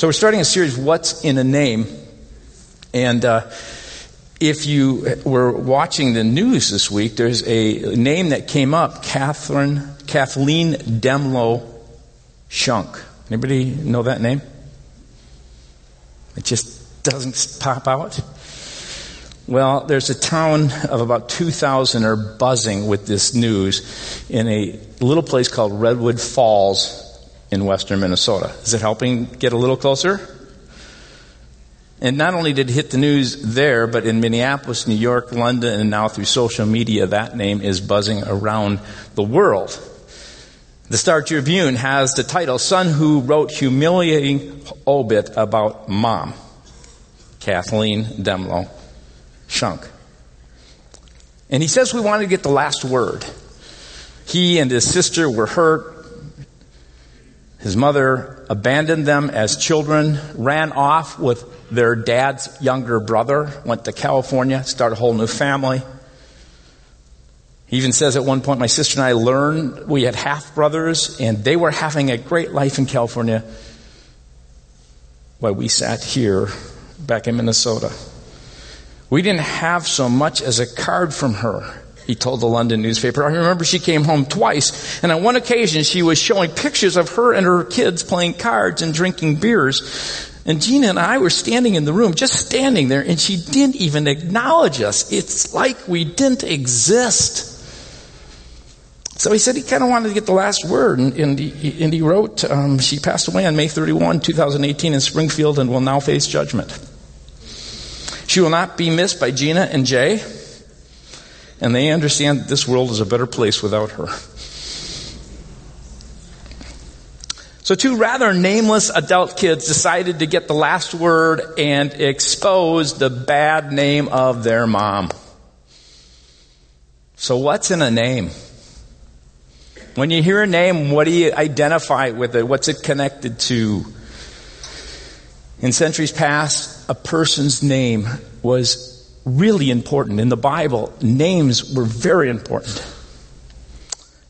So we're starting a series, What's in a Name? And uh, if you were watching the news this week, there's a name that came up, Catherine, Kathleen Dehmlow Schunk. Anybody know that name? It just doesn't pop out. Well, there's a town of about 2,000 are buzzing with this news in a little place called Redwood Falls in western Minnesota. Is it helping get a little closer? And not only did it hit the news there, but in Minneapolis, New York, London, and now through social media, that name is buzzing around the world. The Star Tribune has the title, Son Who Wrote Humiliating Obit About Mom, Kathleen Dehmlow Schunk. And he says we wanted to get the last word. He and his sister were hurt. His mother abandoned them as children, ran off with their dad's younger brother, went to California, started a whole new family. He even says at one point, my sister and I learned we had half brothers and they were having a great life in California while we sat here back in Minnesota. We didn't have so much as a card from her he told the London newspaper. I remember she came home twice, and on one occasion she was showing pictures of her and her kids playing cards and drinking beers. And Gina and I were standing in the room, just standing there, and she didn't even acknowledge us. It's like we didn't exist. So he said he kind of wanted to get the last word, and, and, he, and he, wrote, um, She passed away on May 31, 2018, in Springfield, and will now face judgment. She will not be missed by Gina and Jay and they understand this world is a better place without her. So two rather nameless adult kids decided to get the last word and expose the bad name of their mom. So what's in a name? When you hear a name, what do you identify with it? What's it connected to? In centuries past, a person's name was really important. In the Bible, names were very important.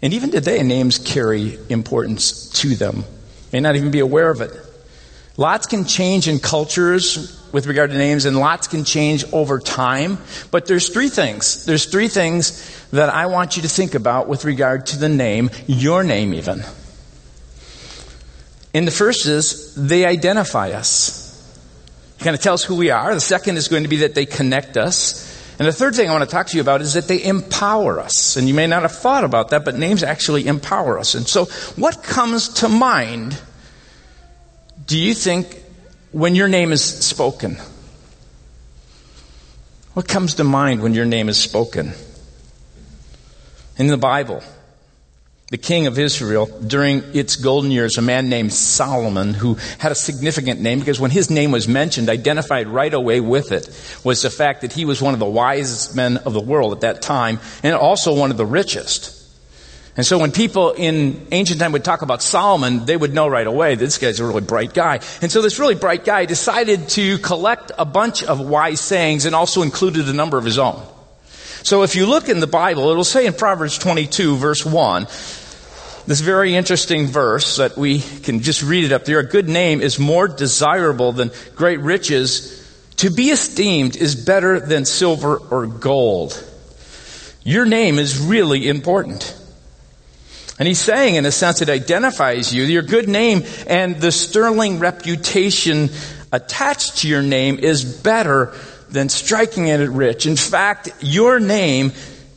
And even today, names carry importance to them. May not even be aware of it. Lots can change in cultures with regard to names, and lots can change over time. But there's three things. There's three things that I want you to think about with regard to the name, your name even. And the first is they identify us kind of tell us who we are. The second is going to be that they connect us. And the third thing I want to talk to you about is that they empower us. And you may not have thought about that, but names actually empower us. And so, what comes to mind, do you think, when your name is spoken? What comes to mind when your name is spoken? In the Bible, the king of Israel during its golden years, a man named Solomon, who had a significant name because when his name was mentioned, identified right away with it was the fact that he was one of the wisest men of the world at that time and also one of the richest. And so when people in ancient time would talk about Solomon, they would know right away this guy's a really bright guy. And so this really bright guy decided to collect a bunch of wise sayings and also included a number of his own. So if you look in the Bible, it'll say in Proverbs 22 verse 1, this very interesting verse that we can just read it up there. A good name is more desirable than great riches. To be esteemed is better than silver or gold. Your name is really important. And he's saying, in a sense, it identifies you. Your good name and the sterling reputation attached to your name is better than striking it rich. In fact, your name,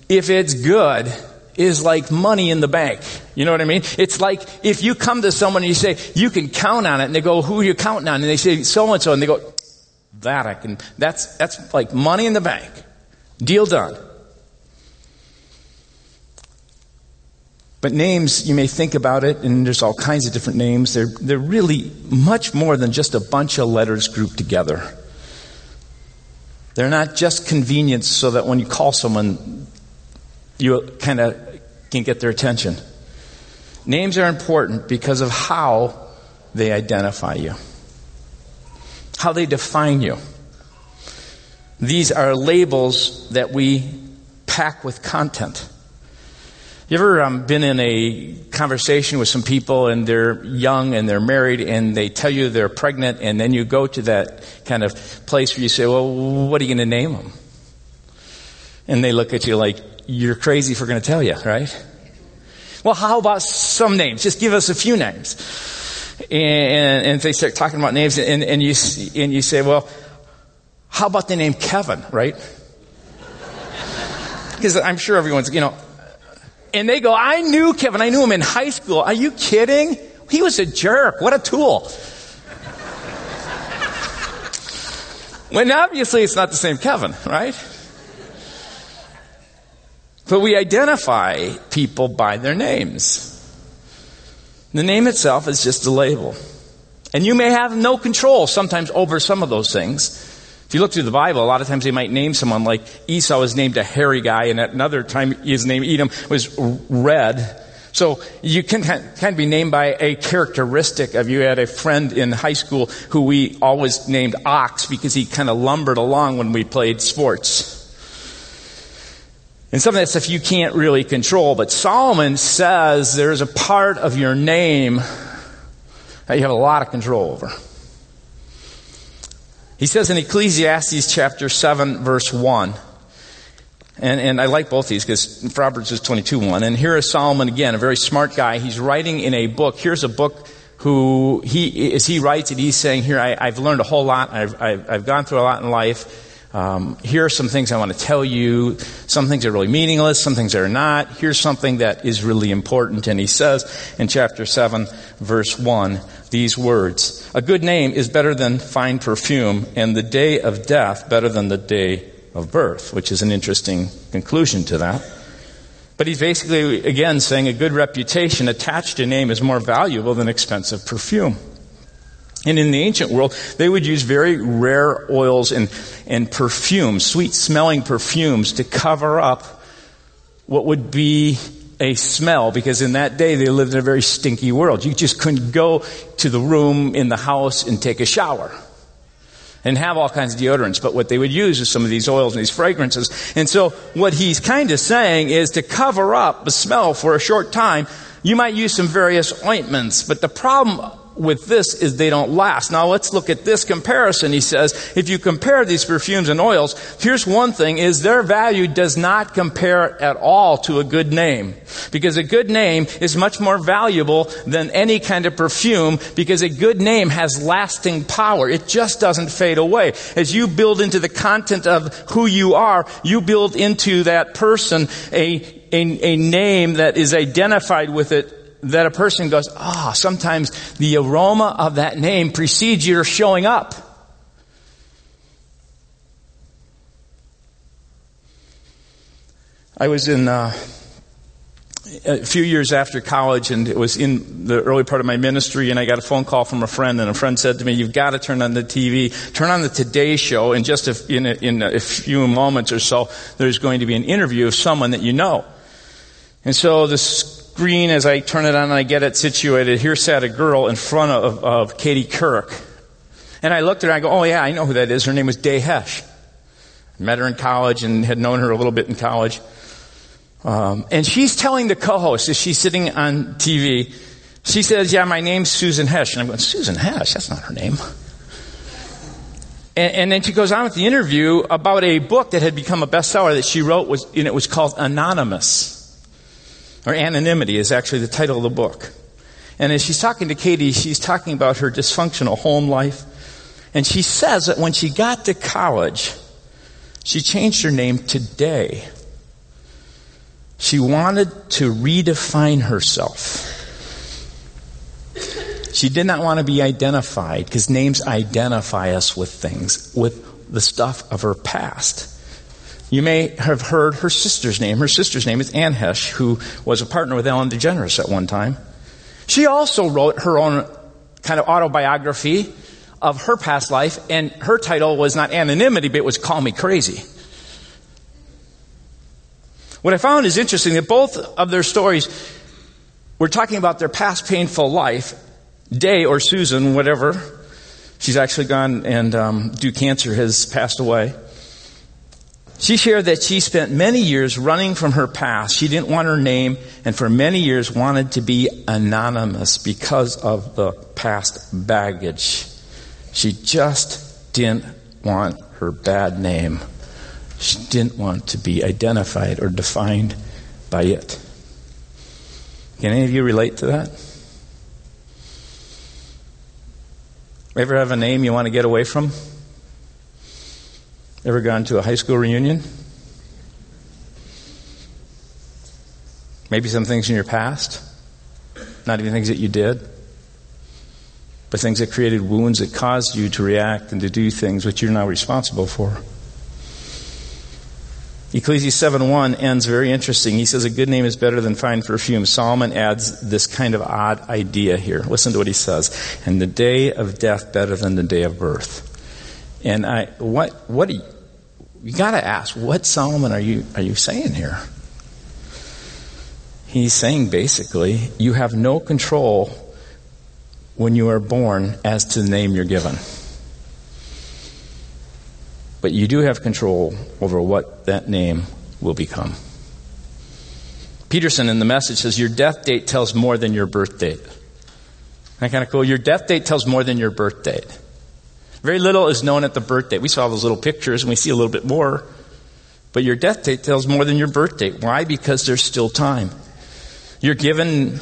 if it's good, is like money in the bank. You know what I mean? It's like if you come to someone and you say, you can count on it, and they go, who are you counting on? And they say, so and so, and they go, that I can, that's, that's like money in the bank. Deal done. But names, you may think about it, and there's all kinds of different names. They're, they're really much more than just a bunch of letters grouped together. They're not just convenience so that when you call someone, you kind of can get their attention. Names are important because of how they identify you, how they define you. These are labels that we pack with content. You ever um, been in a conversation with some people and they're young and they're married and they tell you they're pregnant and then you go to that kind of place where you say, well, what are you going to name them? And they look at you like, you're crazy if we're going to tell you, right? Well, how about some names? Just give us a few names. And, and they start talking about names and, and you, and you say, well, how about the name Kevin, right? Because I'm sure everyone's, you know, and they go, I knew Kevin. I knew him in high school. Are you kidding? He was a jerk. What a tool. when obviously it's not the same Kevin, right? But we identify people by their names. The name itself is just a label. And you may have no control sometimes over some of those things. If you look through the Bible, a lot of times they might name someone like Esau was named a hairy guy, and at another time his name Edom was red. So you can of be named by a characteristic of you. had a friend in high school who we always named Ox because he kind of lumbered along when we played sports. And some of that stuff you can't really control, but Solomon says there's a part of your name that you have a lot of control over. He says in Ecclesiastes chapter 7 verse 1, and, and I like both these because Proverbs is 22 1. And here is Solomon again, a very smart guy. He's writing in a book. Here's a book who he, as he writes it, he's saying, here, I, have learned a whole lot. I've, I've, I've, gone through a lot in life. Um, here are some things I want to tell you. Some things are really meaningless. Some things are not. Here's something that is really important. And he says in chapter 7, verse 1, these words. A good name is better than fine perfume, and the day of death better than the day of birth, which is an interesting conclusion to that. But he's basically, again, saying a good reputation attached to name is more valuable than expensive perfume. And in the ancient world, they would use very rare oils and, and perfumes, sweet smelling perfumes to cover up what would be a smell because in that day they lived in a very stinky world. You just couldn't go to the room in the house and take a shower and have all kinds of deodorants. But what they would use is some of these oils and these fragrances. And so what he's kind of saying is to cover up the smell for a short time, you might use some various ointments. But the problem with this is they don't last. Now let's look at this comparison. He says, if you compare these perfumes and oils, here's one thing is their value does not compare at all to a good name. Because a good name is much more valuable than any kind of perfume because a good name has lasting power. It just doesn't fade away. As you build into the content of who you are, you build into that person a, a, a name that is identified with it that a person goes, ah, oh, sometimes the aroma of that name precedes your showing up. I was in uh, a few years after college, and it was in the early part of my ministry, and I got a phone call from a friend, and a friend said to me, "You've got to turn on the TV, turn on the Today Show, and just a, in, a, in a few moments or so, there's going to be an interview of someone that you know." And so this screen as I turn it on and I get it situated, here sat a girl in front of, of Katie Couric. And I looked at her and I go, oh yeah, I know who that is. Her name was Day Heche. Met her in college and had known her a little bit in college. Um, and she's telling the co-host as she's sitting on TV, she says, yeah, my name's Susan Heche. And I'm going, Susan Heche? That's not her name. And, and, then she goes on with the interview about a book that had become a bestseller that she wrote was, and it was called Anonymous or anonymity is actually the title of the book. And as she's talking to Katie, she's talking about her dysfunctional home life. And she says that when she got to college, she changed her name to Day. She wanted to redefine herself. She did not want to be identified because names identify us with things, with the stuff of her past. You may have heard her sister's name. Her sister's name is Anne Heche, who was a partner with Ellen DeGeneres at one time. She also wrote her own kind of autobiography of her past life, and her title was not Anonymity, but it was Call Me Crazy. What I found is interesting that both of their stories were talking about their past painful life. Day or Susan, whatever, she's actually gone and um, due cancer has passed away. She shared that she spent many years running from her past. She didn't want her name and for many years wanted to be anonymous because of the past baggage. She just didn't want her bad name. She didn't want to be identified or defined by it. Can any of you relate to that? Ever have a name you want to get away from? Ever gone to a high school reunion? Maybe some things in your past, not even things that you did, but things that created wounds that caused you to react and to do things which you're now responsible for. Ecclesiastes 7:1 ends very interesting. He says a good name is better than fine perfume. Solomon adds this kind of odd idea here. Listen to what he says. And the day of death better than the day of birth. And I what what do you, you got to ask, what Solomon are you, are you saying here? He's saying basically, you have no control when you are born as to the name you're given. But you do have control over what that name will become. Peterson in the message says, Your death date tells more than your birth date. Isn't that kind of cool? Your death date tells more than your birth date. Very little is known at the birth date. We saw those little pictures and we see a little bit more. But your death date tells more than your birth date. Why? Because there's still time. You're given,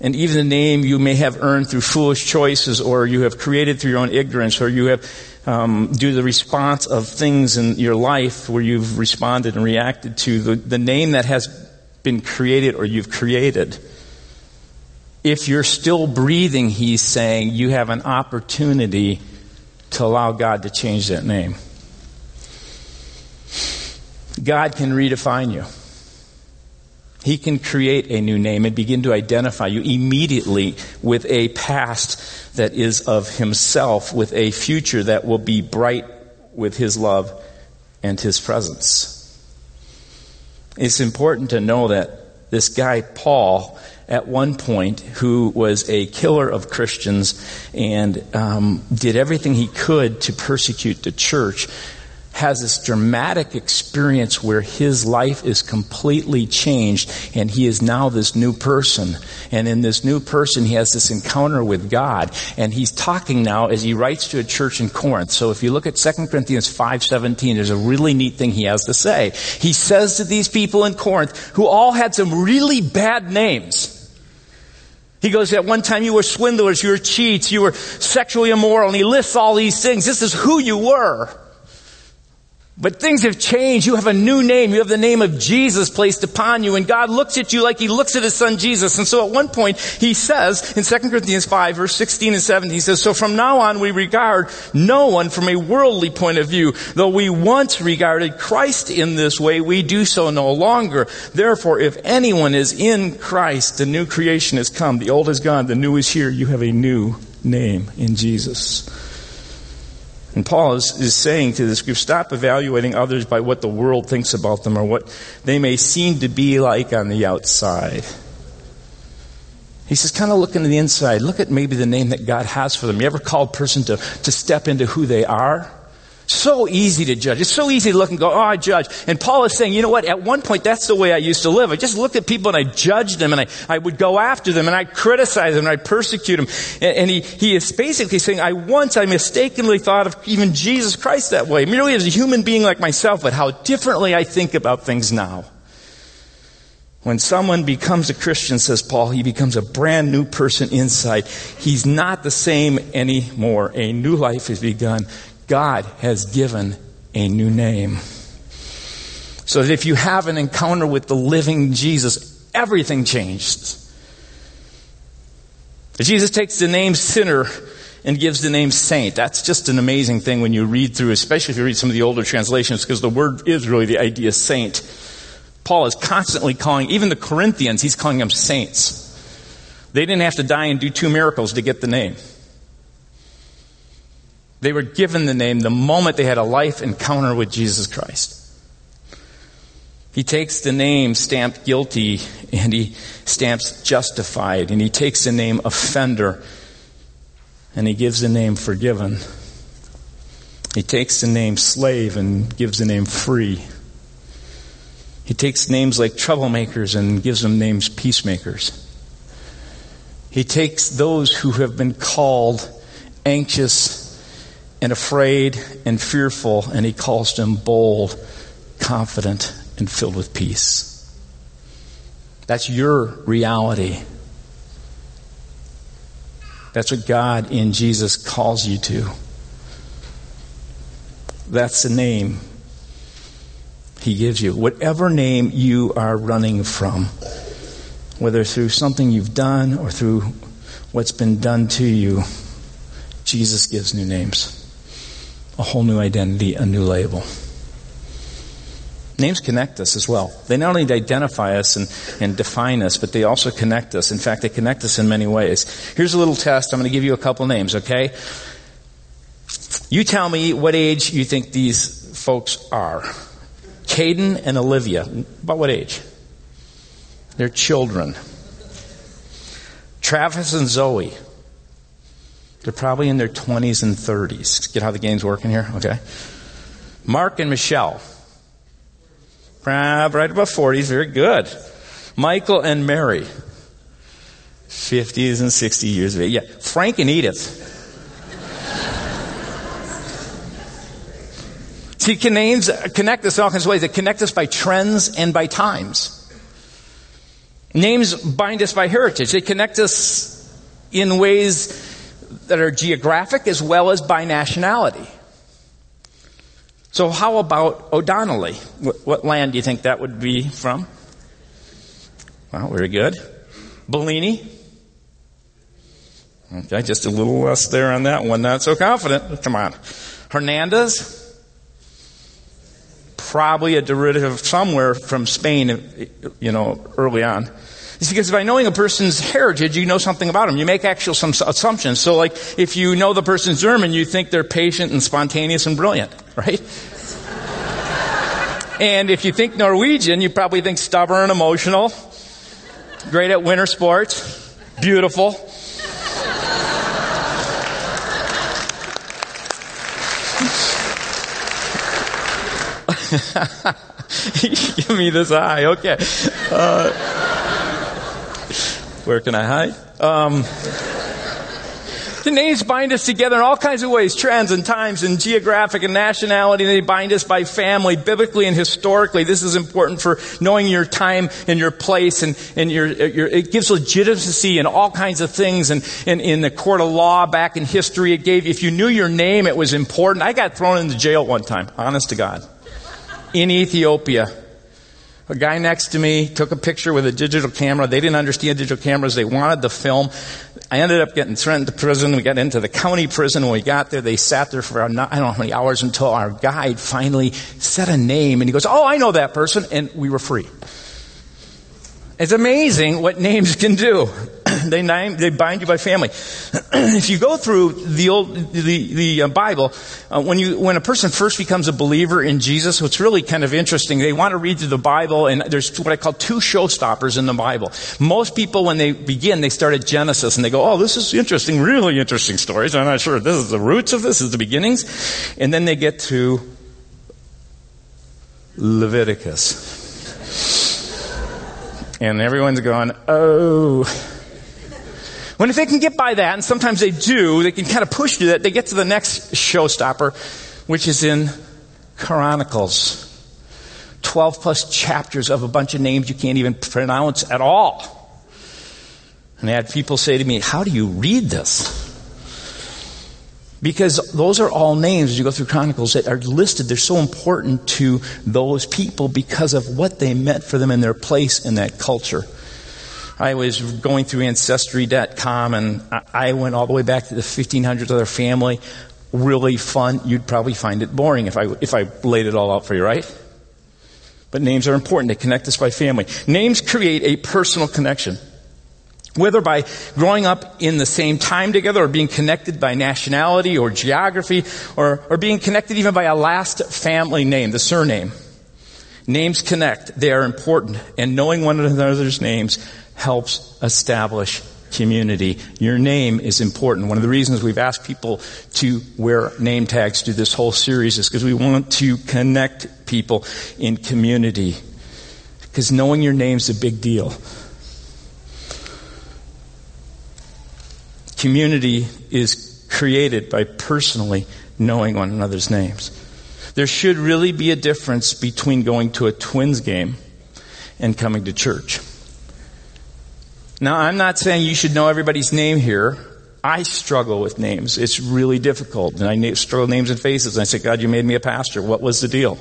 and even the name you may have earned through foolish choices, or you have created through your own ignorance, or you have, um, the response of things in your life where you've responded and reacted to, the, the name that has been created or you've created. If you're still breathing, he's saying, you have an opportunity to allow God to change that name. God can redefine you. He can create a new name and begin to identify you immediately with a past that is of Himself, with a future that will be bright with His love and His presence. It's important to know that this guy, Paul, at one point who was a killer of Christians and um, did everything he could to persecute the church, has this dramatic experience where his life is completely changed and he is now this new person. And in this new person, he has this encounter with God. And he's talking now as he writes to a church in Corinth. So if you look at 2 Corinthians 5:17, there's a really neat thing he has to say. He says to these people in Corinth who all had some really bad names. He goes, at one time you were swindlers, you were cheats, you were sexually immoral, and he lists all these things. This is who you were. But things have changed. You have a new name. You have the name of Jesus placed upon you. And God looks at you like He looks at His Son Jesus. And so at one point, He says in 2 Corinthians 5 verse 16 and 17, He says, So from now on we regard no one from a worldly point of view. Though we once regarded Christ in this way, we do so no longer. Therefore, if anyone is in Christ, the new creation has come. The old is gone. The new is here. You have a new name in Jesus. And Paul is, is saying to this group, stop evaluating others by what the world thinks about them or what they may seem to be like on the outside. He says, kind of look into the inside. Look at maybe the name that God has for them. You ever called a person to, to step into who they are? So easy to judge. It's so easy to look and go, oh, I judge. And Paul is saying, you know what? At one point, that's the way I used to live. I just looked at people and I judged them and I, I would go after them and I criticize them and I persecute them. And, and he, he is basically saying, I once, I mistakenly thought of even Jesus Christ that way, merely as a human being like myself, but how differently I think about things now. When someone becomes a Christian, says Paul, he becomes a brand new person inside. He's not the same anymore. A new life has begun. God has given a new name. So that if you have an encounter with the living Jesus, everything changes. Jesus takes the name sinner and gives the name saint. That's just an amazing thing when you read through, especially if you read some of the older translations, because the word is really the idea saint. Paul is constantly calling, even the Corinthians, he's calling them saints. They didn't have to die and do two miracles to get the name. They were given the name the moment they had a life encounter with Jesus Christ. He takes the name stamped guilty and he stamps justified and he takes the name offender and he gives the name forgiven. He takes the name slave and gives the name free. He takes names like troublemakers and gives them names peacemakers. He takes those who have been called anxious and afraid and fearful, and he calls them bold, confident, and filled with peace. That's your reality. That's what God in Jesus calls you to. That's the name He gives you. Whatever name you are running from, whether through something you've done or through what's been done to you, Jesus gives new names. A whole new identity, a new label. Names connect us as well. They not only identify us and, and define us, but they also connect us. In fact, they connect us in many ways. Here's a little test. I'm going to give you a couple names, okay? You tell me what age you think these folks are. Caden and Olivia. About what age? They're children. Travis and Zoe. They're probably in their 20s and 30s. Get how the game's working here? Okay. Mark and Michelle. Right about 40s, very good. Michael and Mary, 50s and 60 years of age. Yeah, Frank and Edith. See, can names uh, connect us in all kinds of ways. They connect us by trends and by times. Names bind us by heritage. They connect us in ways that are geographic as well as by nationality. So how about O'Donnelly? What, what, land do you think that would be from? Well, very good. Bellini? Okay, just a little less there on that one. Not so confident. Come on. Hernandez? Probably a derivative somewhere from Spain, you know, early on. It's because by knowing a person's heritage, you know something about them. You make actual some assumptions. So like, if you know the person's German, you think they're patient and spontaneous and brilliant, right? and if you think Norwegian, you probably think stubborn, and emotional, great at winter sports, beautiful. Give me this eye, okay. Uh, where can I hide? Um, the names bind us together in all kinds of ways, trends and times and geographic and nationality. They bind us by family, biblically and historically. This is important for knowing your time and your place and, and your, your it gives legitimacy in all kinds of things. And, and in the court of law back in history, it gave, if you knew your name, it was important. I got thrown into jail one time, honest to God, in Ethiopia a guy next to me took a picture with a digital camera. They didn't understand digital cameras. They wanted the film. I ended up getting thrown to prison. We got into the county prison. When we got there, they sat there for I don't know how many hours until our guide finally said a name and he goes, Oh, I know that person. And we were free. It's amazing what names can do. they, name, they bind you by family. if you go through the old, the, the uh, Bible, uh, when you, when a person first becomes a believer in Jesus, what's really kind of interesting, they want to read through the Bible and there's what I call two showstoppers in the Bible. Most people, when they begin, they start at Genesis and they go, oh, this is interesting, really interesting stories. I'm not sure this is the roots of this, is the beginnings. And then they get to Leviticus. And everyone's going, oh. When if they can get by that, and sometimes they do, they can kind of push through that, they get to the next showstopper, which is in Chronicles. 12 plus chapters of a bunch of names you can't even pronounce at all. And I had people say to me, how do you read this? Because those are all names as you go through Chronicles that are listed. They're so important to those people because of what they meant for them and their place in that culture. I was going through Ancestry.com and I went all the way back to the 1500s of their family. Really fun. You'd probably find it boring if I, if I laid it all out for you, right? But names are important. They connect us by family. Names create a personal connection. Whether by growing up in the same time together or being connected by nationality or geography or, or being connected even by a last family name, the surname. Names connect. They are important. And knowing one another's names helps establish community. Your name is important. One of the reasons we've asked people to wear name tags through this whole series is because we want to connect people in community. Because knowing your name's a big deal. Community is created by personally knowing one another's names. There should really be a difference between going to a Twins game and coming to church. Now, I'm not saying you should know everybody's name here. I struggle with names. It's really difficult. And I struggle with names and faces. And I say, God, you made me a pastor. What was the deal?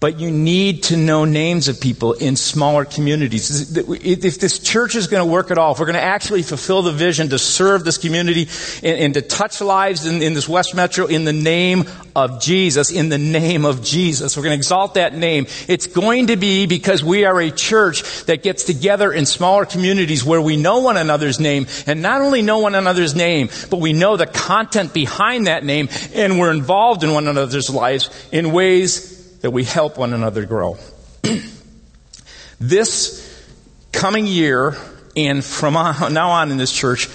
But you need to know names of people in smaller communities. If this church is going to work at all, if we're going to actually fulfill the vision to serve this community and, and to touch lives in, in, this West Metro in the name of Jesus, in the name of Jesus, we're going to exalt that name. It's going to be because we are a church that gets together in smaller communities where we know one another's name and not only know one another's name, but we know the content behind that name and we're involved in one another's lives in ways that we help one another grow. this coming year and from now on in this church,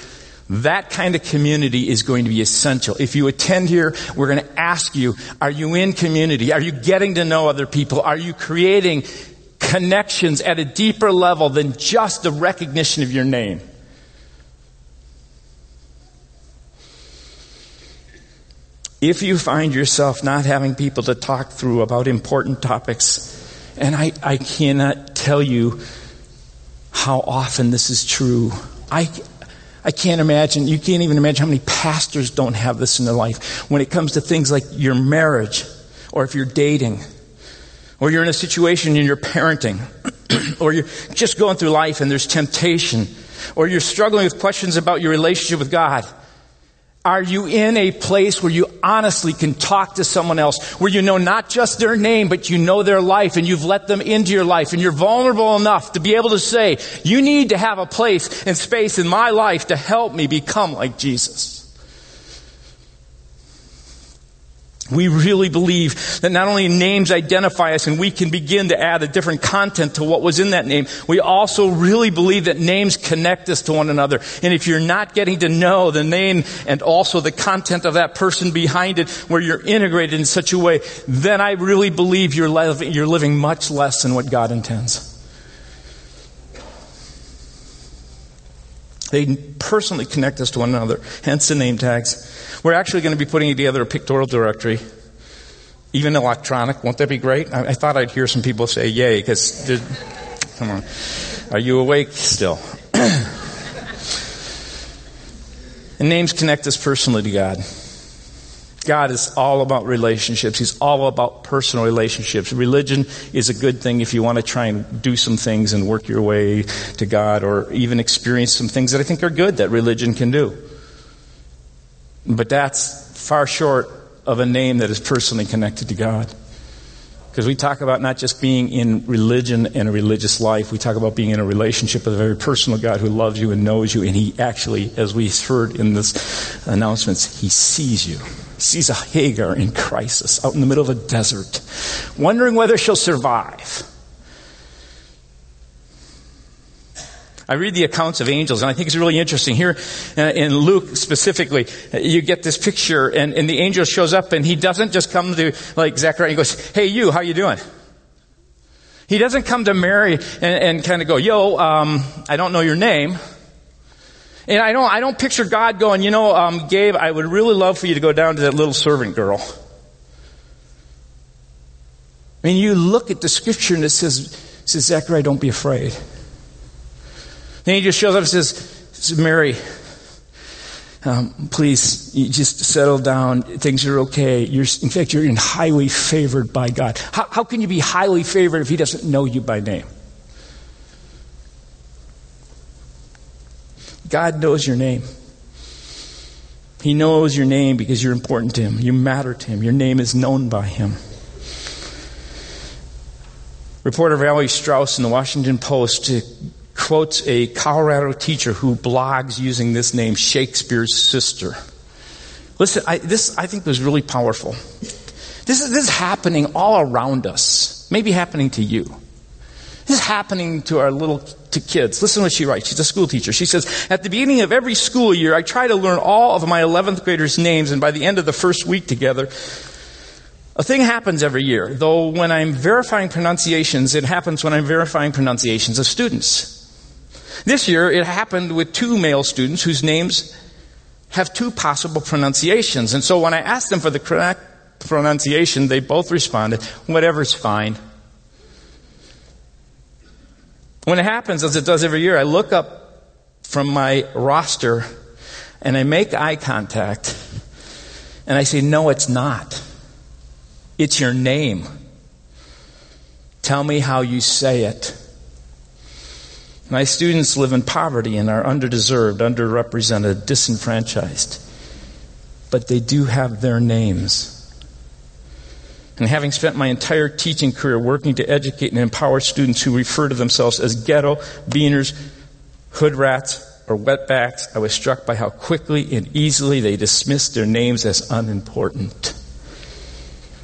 that kind of community is going to be essential. If you attend here, we're going to ask you, are you in community? Are you getting to know other people? Are you creating connections at a deeper level than just the recognition of your name? If you find yourself not having people to talk through about important topics, and I, I cannot tell you how often this is true. I, I can't imagine, you can't even imagine how many pastors don't have this in their life when it comes to things like your marriage, or if you're dating, or you're in a situation and you're parenting, or you're just going through life and there's temptation, or you're struggling with questions about your relationship with God. Are you in a place where you honestly can talk to someone else, where you know not just their name, but you know their life and you've let them into your life and you're vulnerable enough to be able to say, you need to have a place and space in my life to help me become like Jesus? We really believe that not only names identify us and we can begin to add a different content to what was in that name, we also really believe that names connect us to one another. And if you're not getting to know the name and also the content of that person behind it where you're integrated in such a way, then I really believe you're living, much less than what God intends. They personally connect us to one another, hence the name tags. We're actually going to be putting together a pictorial directory, even electronic. Won't that be great? I, I thought I'd hear some people say yay, because, come on. Are you awake still? and names connect us personally to God. God is all about relationships. He's all about personal relationships. Religion is a good thing if you want to try and do some things and work your way to God or even experience some things that I think are good that religion can do. But that's far short of a name that is personally connected to God. Because we talk about not just being in religion and a religious life, we talk about being in a relationship with a very personal God who loves you and knows you, and He actually, as we heard in this announcements, He sees you. He sees a Hagar in crisis out in the middle of a desert, wondering whether she'll survive. I read the accounts of angels and I think it's really interesting. Here uh, in Luke specifically, you get this picture and, and, the angel shows up and he doesn't just come to like Zechariah and goes, hey you, how you doing? He doesn't come to Mary and, and kind of go, yo, um, I don't know your name. And I don't, I don't picture God going, you know, um, Gabe, I would really love for you to go down to that little servant girl. I mean, you look at the scripture and it says, it says, Zechariah, don't be afraid. Then he just shows up and says, Mary, um, please, just settle down. Things are okay. You're, in fact, you're in highly favored by God. How, how can you be highly favored if He doesn't know you by name? God knows your name. He knows your name because you're important to Him. You matter to Him. Your name is known by Him. Reporter Valerie Strauss in the Washington Post quotes a Colorado teacher who blogs using this name, Shakespeare's sister. Listen, I, this I think was really powerful. This is, this is happening all around us. Maybe happening to you. This is happening to our little to kids. Listen what she writes. She's a school teacher. She says, At the beginning of every school year, I try to learn all of my 11th graders' names, and by the end of the first week together, A thing happens every year, though when I'm verifying pronunciations, it happens when I'm verifying pronunciations of students. This year, it happened with two male students whose names have two possible pronunciations. And so when I asked them for the correct pronunciation, they both responded, whatever's fine. When it happens, as it does every year, I look up from my roster and I make eye contact and I say, no, it's not. It's your name. Tell me how you say it. My students live in poverty and are underdeserved, underrepresented, disenfranchised. But they do have their names. And having spent my entire teaching career working to educate and empower students who refer to themselves as ghetto, beaners, hood rats, or wetbacks, I was struck by how quickly and easily they dismissed their names as unimportant.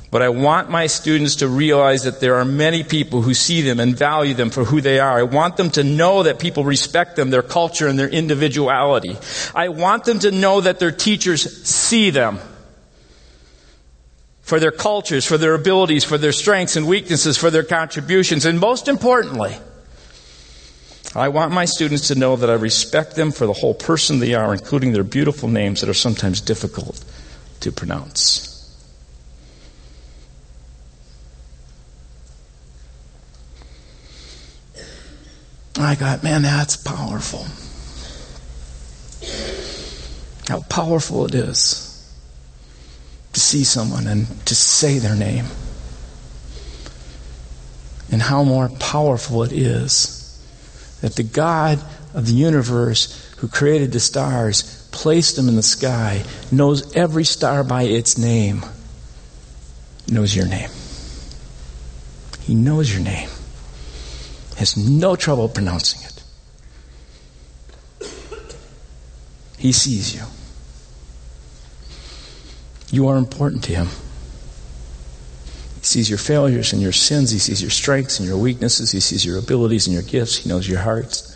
But I want my students to realize that there are many people who see them and value them for who they are. I want them to know that people respect them, their culture, and their individuality. I want them to know that their teachers see them for their cultures, for their abilities, for their strengths and weaknesses, for their contributions, and most importantly, I want my students to know that I respect them for the whole person they are, including their beautiful names that are sometimes difficult to pronounce. I got, man, that's powerful. How powerful it is to see someone and to say their name. And how more powerful it is that the God of the universe who created the stars, placed them in the sky, knows every star by its name, knows your name. He knows your name has no trouble pronouncing it. He sees you. You are important to him. He sees your failures and your sins. He sees your strengths and your weaknesses. He sees your abilities and your gifts. He knows your hearts.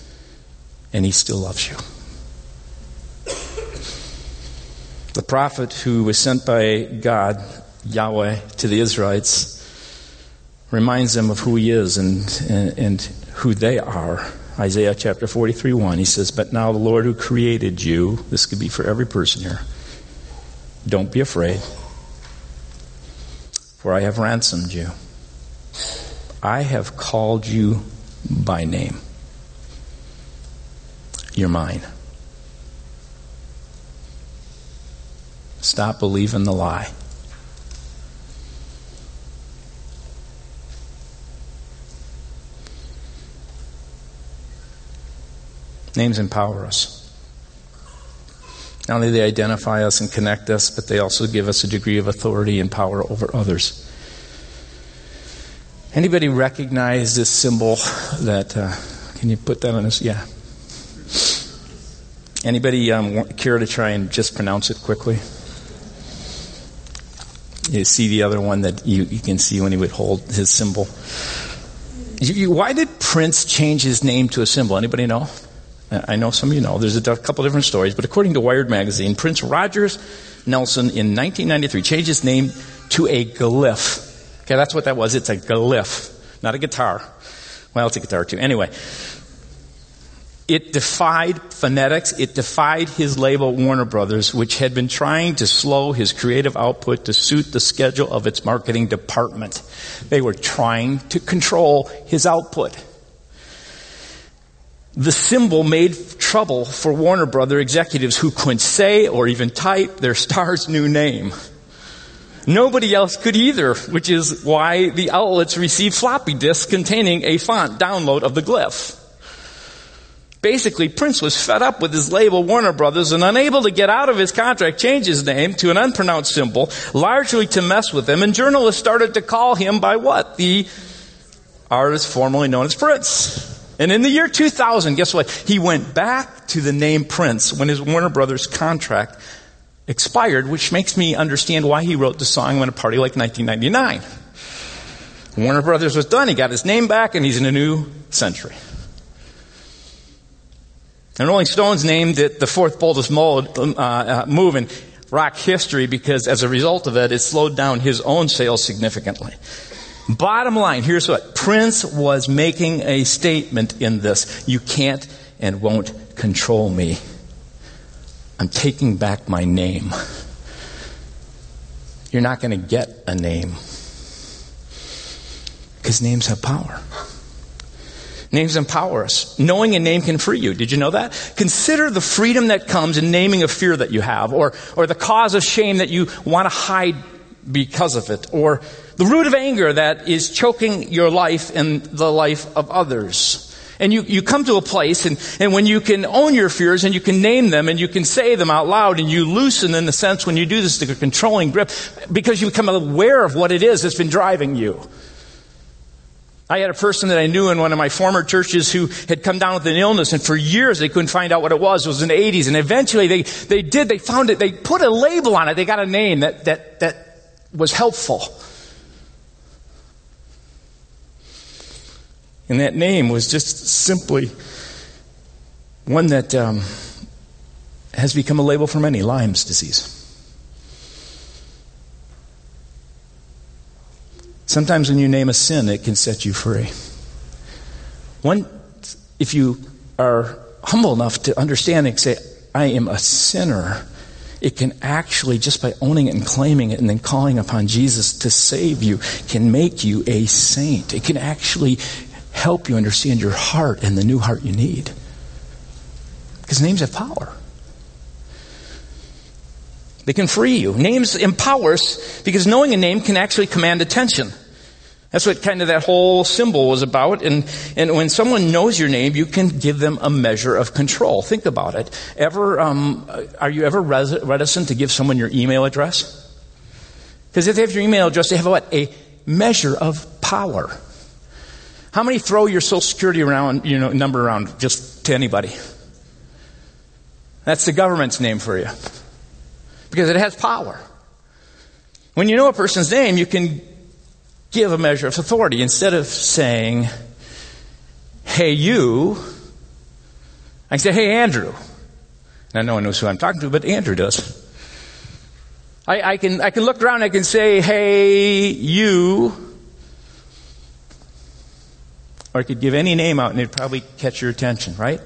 And he still loves you. The prophet who was sent by God, Yahweh, to the Israelites reminds them of who he is and, and, and who they are. Isaiah chapter 43 1, he says, But now the Lord who created you, this could be for every person here, don't be afraid, for I have ransomed you. I have called you by name. You're mine. Stop believing the lie. Names empower us. Not only do they identify us and connect us, but they also give us a degree of authority and power over others. Anybody recognize this symbol that, uh, can you put that on this? Yeah. Anybody um, care to try and just pronounce it quickly? You see the other one that you, you can see when he would hold his symbol. You, you, why did Prince change his name to a symbol? Anybody know? I know some of you know. There's a couple different stories, but according to Wired magazine, Prince Rogers Nelson in 1993 changed his name to a glyph. Okay, that's what that was. It's a glyph, not a guitar. Well, it's a guitar too. Anyway, it defied phonetics. It defied his label Warner Brothers, which had been trying to slow his creative output to suit the schedule of its marketing department. They were trying to control his output the symbol made trouble for Warner Brother executives who couldn't say or even type their star's new name. Nobody else could either, which is why the outlets received floppy disks containing a font download of the glyph. Basically, Prince was fed up with his label Warner Brothers and unable to get out of his contract, changed his name to an unpronounced symbol, largely to mess with him, and journalists started to call him by what? The artist formerly known as Prince. And in the year 2000, guess what? He went back to the name Prince when his Warner Brothers contract expired, which makes me understand why he wrote the song "When a Party Like 1999. Warner Brothers was done. He got his name back and he's in a new century. And Rolling Stones named it the fourth boldest mode, uh, uh, move. in rock history because as a result of it, it slowed down his own sales significantly. Bottom line, here's what. Prince was making a statement in this. You can't and won't control me. I'm taking back my name. You're not going to get a name. Because names have power. Names empower us. Knowing a name can free you. Did you know that? Consider the freedom that comes in naming a fear that you have, or, or the cause of shame that you want to hide because of it, or the root of anger that is choking your life and the life of others. And you, you come to a place and, and when you can own your fears and you can name them and you can say them out loud and you loosen in the sense when you do this the controlling grip because you become aware of what it is that's been driving you. I had a person that I knew in one of my former churches who had come down with an illness and for years they couldn't find out what it was. It was in the 80s and eventually they, they did, they found it, they put a label on it, they got a name that, that, that was helpful. And that name was just simply one that um, has become a label for many Lyme's disease. Sometimes when you name a sin, it can set you free. One, if you are humble enough to understand and say, I am a sinner, it can actually, just by owning it and claiming it and then calling upon Jesus to save you, can make you a saint. It can actually help you understand your heart and the new heart you need. Because names have power. They can free you. Names empower us because knowing a name can actually command attention. That's what kind of that whole symbol was about. And, and when someone knows your name, you can give them a measure of control. Think about it. Ever, um, are you ever reticent to give someone your email address? Because if they have your email address, they have what? A measure of power. How many throw your social security around, you know, number around just to anybody? That's the government's name for you because it has power. When you know a person's name, you can give a measure of authority. Instead of saying, hey, you, I can say, hey, Andrew. Now, no one knows who I'm talking to, but Andrew does. I, I, can, I can look around, I can say, hey, you. Or I could give any name out and it'd probably catch your attention, right?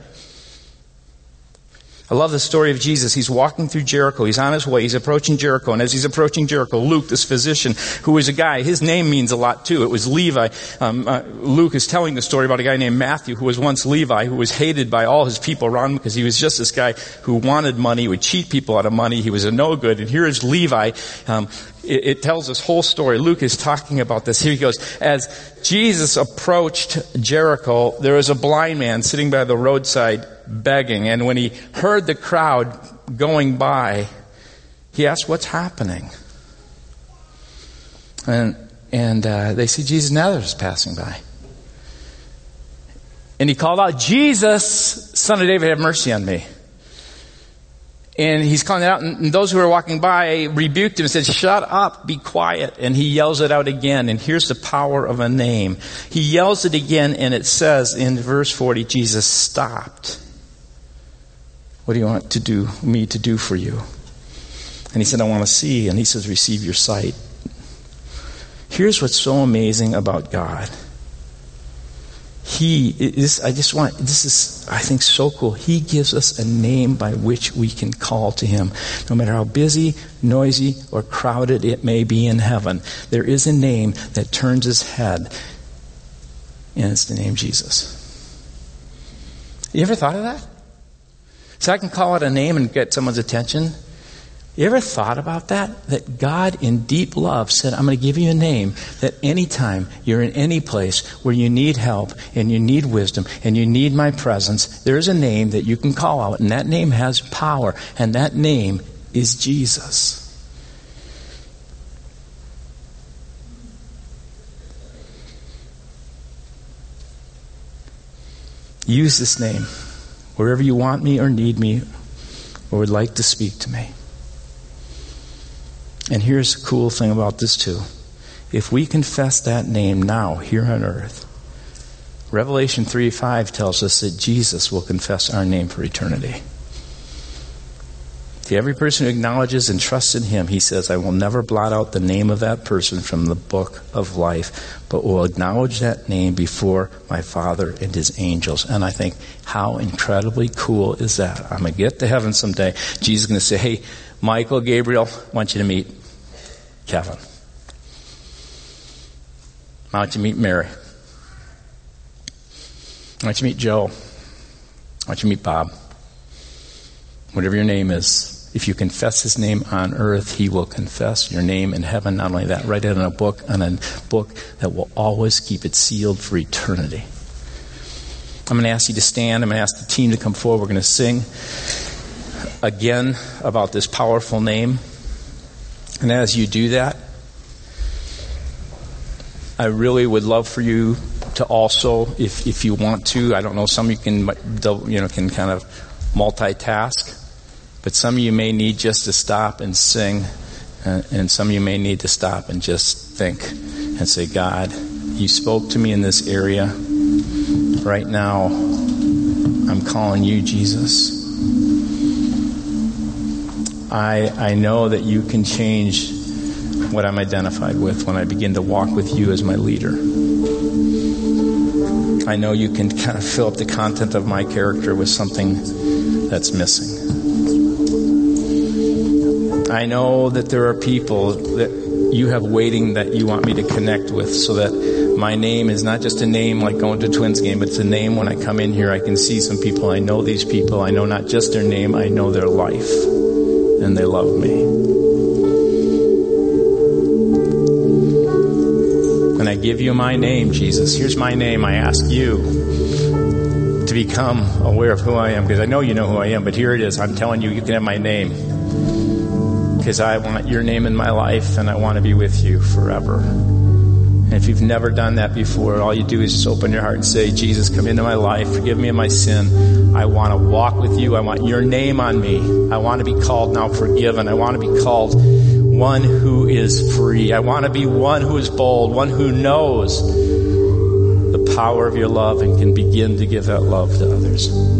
I love the story of Jesus. He's walking through Jericho. He's on his way. He's approaching Jericho. And as he's approaching Jericho, Luke, this physician, who is a guy, his name means a lot too. It was Levi. Um, uh, Luke is telling the story about a guy named Matthew, who was once Levi, who was hated by all his people around him because he was just this guy who wanted money, would cheat people out of money. He was a no good. And here is Levi. Um, it, it tells this whole story. Luke is talking about this. Here he goes. As Jesus approached Jericho, there was a blind man sitting by the roadside begging. And when he heard the crowd going by, he asked, What's happening? And, and uh, they see Jesus Nazareth passing by. And he called out, Jesus, son of David, have mercy on me. And he's calling it out, and those who were walking by rebuked him and said, Shut up, be quiet. And he yells it out again, and here's the power of a name. He yells it again, and it says in verse 40, Jesus stopped. What do you want to do, me to do for you? And he said, I want to see. And he says, Receive your sight. Here's what's so amazing about God. He is, I just want, this is, I think, so cool. He gives us a name by which we can call to Him. No matter how busy, noisy, or crowded it may be in heaven, there is a name that turns His head, and it's the name Jesus. You ever thought of that? So I can call out a name and get someone's attention. You ever thought about that? That God in deep love said, I'm going to give you a name that anytime you're in any place where you need help and you need wisdom and you need my presence, there is a name that you can call out and that name has power and that name is Jesus. Use this name wherever you want me or need me or would like to speak to me. And here's the cool thing about this too. If we confess that name now here on earth, Revelation 3 5 tells us that Jesus will confess our name for eternity. To every person who acknowledges and trusts in him, he says, I will never blot out the name of that person from the book of life, but will acknowledge that name before my Father and his angels. And I think, how incredibly cool is that? I'm going to get to heaven someday. Jesus is going to say, Hey, Michael, Gabriel, I want you to meet Kevin. I want you to meet Mary. I want you to meet Joe. I want you to meet Bob. Whatever your name is, if you confess his name on earth, he will confess your name in heaven. Not only that, write it in a book, on a book that will always keep it sealed for eternity. I'm going to ask you to stand. I'm going to ask the team to come forward. We're going to sing again about this powerful name. And as you do that, I really would love for you to also, if, if you want to, I don't know, some of you can, you know, can kind of multitask. But some of you may need just to stop and sing, and, and some of you may need to stop and just think and say, God, you spoke to me in this area. Right now, I'm calling you, Jesus. I, I know that you can change what I'm identified with when I begin to walk with you as my leader. I know you can kind of fill up the content of my character with something that's missing. I know that there are people that you have waiting that you want me to connect with so that my name is not just a name like going to Twins game, it's a name when I come in here, I can see some people. I know these people. I know not just their name, I know their life. And they love me. And I give you my name, Jesus. Here's my name. I ask you to become aware of who I am because I know you know who I am, but here it is. I'm telling you, you can have my name because I want your name in my life and I want to be with you forever. And if you've never done that before, all you do is just open your heart and say, Jesus, come into my life, forgive me of my sin. I want to walk with you. I want your name on me. I want to be called now forgiven. I want to be called one who is free. I want to be one who is bold, one who knows the power of your love and can begin to give that love to others.